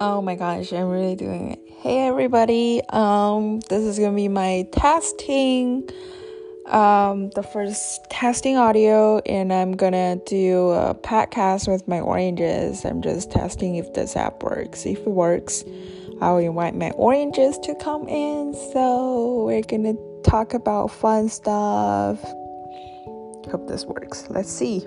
Oh my gosh, I'm really doing it. Hey everybody, um, this is gonna be my testing, um, the first testing audio, and I'm gonna do a podcast with my oranges. I'm just testing if this app works. If it works, I'll invite my oranges to come in. So we're gonna talk about fun stuff. Hope this works. Let's see.